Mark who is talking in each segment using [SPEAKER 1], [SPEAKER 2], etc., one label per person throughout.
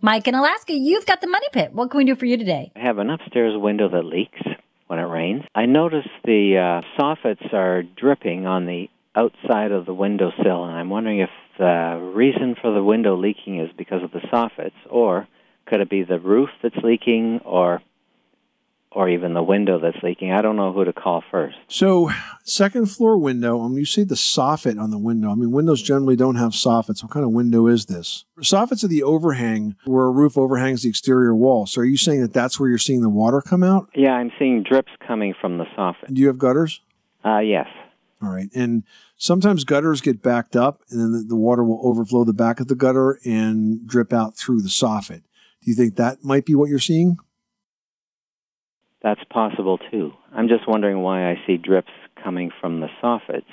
[SPEAKER 1] Mike in Alaska, you've got the money pit. What can we do for you today?
[SPEAKER 2] I have an upstairs window that leaks when it rains. I notice the uh, soffits are dripping on the outside of the windowsill, and I'm wondering if the reason for the window leaking is because of the soffits, or could it be the roof that's leaking, or or even the window that's leaking. I don't know who to call first.
[SPEAKER 3] So, second floor window, when you see the soffit on the window, I mean, windows generally don't have soffits. What kind of window is this? Soffits are the overhang where a roof overhangs the exterior wall. So, are you saying that that's where you're seeing the water come out?
[SPEAKER 2] Yeah, I'm seeing drips coming from the soffit.
[SPEAKER 3] Do you have gutters?
[SPEAKER 2] Uh, yes.
[SPEAKER 3] All right. And sometimes gutters get backed up and then the, the water will overflow the back of the gutter and drip out through the soffit. Do you think that might be what you're seeing?
[SPEAKER 2] That's possible too. I'm just wondering why I see drips coming from the soffits.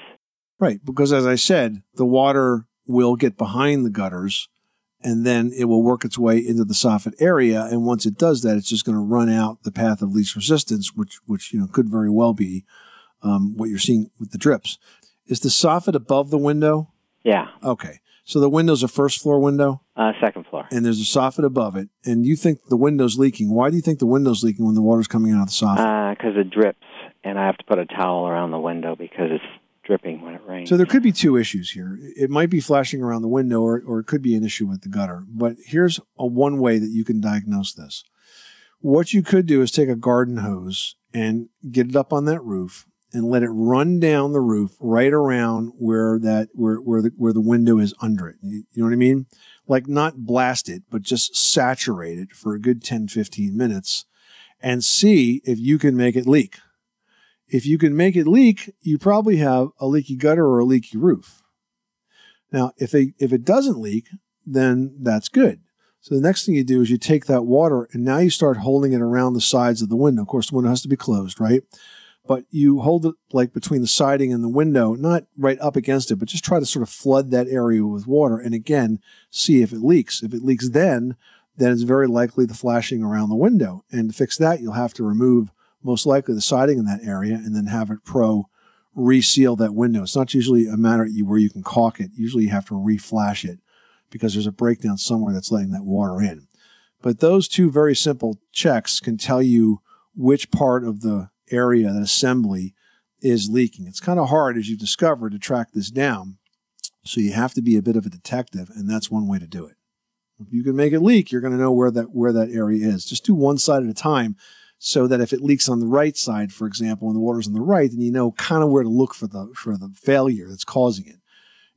[SPEAKER 3] Right, because as I said, the water will get behind the gutters and then it will work its way into the soffit area. And once it does that, it's just going to run out the path of least resistance, which, which, you know, could very well be um, what you're seeing with the drips. Is the soffit above the window?
[SPEAKER 2] Yeah.
[SPEAKER 3] Okay. So the window's a first floor window?
[SPEAKER 2] Uh, second floor.
[SPEAKER 3] And there's a soffit above it. And you think the window's leaking. Why do you think the window's leaking when the water's coming out of the soffit?
[SPEAKER 2] Because uh, it drips, and I have to put a towel around the window because it's dripping when it rains.
[SPEAKER 3] So there could be two issues here. It might be flashing around the window, or, or it could be an issue with the gutter. But here's a one way that you can diagnose this. What you could do is take a garden hose and get it up on that roof and let it run down the roof right around where that where where the where the window is under it. You, you know what I mean? Like not blast it, but just saturate it for a good 10 15 minutes and see if you can make it leak. If you can make it leak, you probably have a leaky gutter or a leaky roof. Now, if they, if it doesn't leak, then that's good. So the next thing you do is you take that water and now you start holding it around the sides of the window. Of course, the window has to be closed, right? But you hold it like between the siding and the window, not right up against it, but just try to sort of flood that area with water. And again, see if it leaks. If it leaks then, then it's very likely the flashing around the window. And to fix that, you'll have to remove most likely the siding in that area and then have it pro reseal that window. It's not usually a matter where you can caulk it. Usually you have to reflash it because there's a breakdown somewhere that's letting that water in. But those two very simple checks can tell you which part of the area, that assembly is leaking. It's kind of hard, as you've discovered, to track this down. So you have to be a bit of a detective, and that's one way to do it. If you can make it leak, you're going to know where that where that area is. Just do one side at a time, so that if it leaks on the right side, for example, and the water's on the right, then you know kind of where to look for the for the failure that's causing it.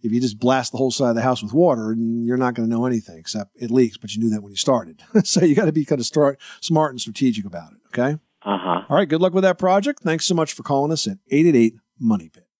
[SPEAKER 3] If you just blast the whole side of the house with water, you're not going to know anything except it leaks, but you knew that when you started. so you got to be kind of start, smart and strategic about it. Okay.
[SPEAKER 2] Uh huh.
[SPEAKER 3] All right. Good luck with that project. Thanks so much for calling us at 888 Money Pit.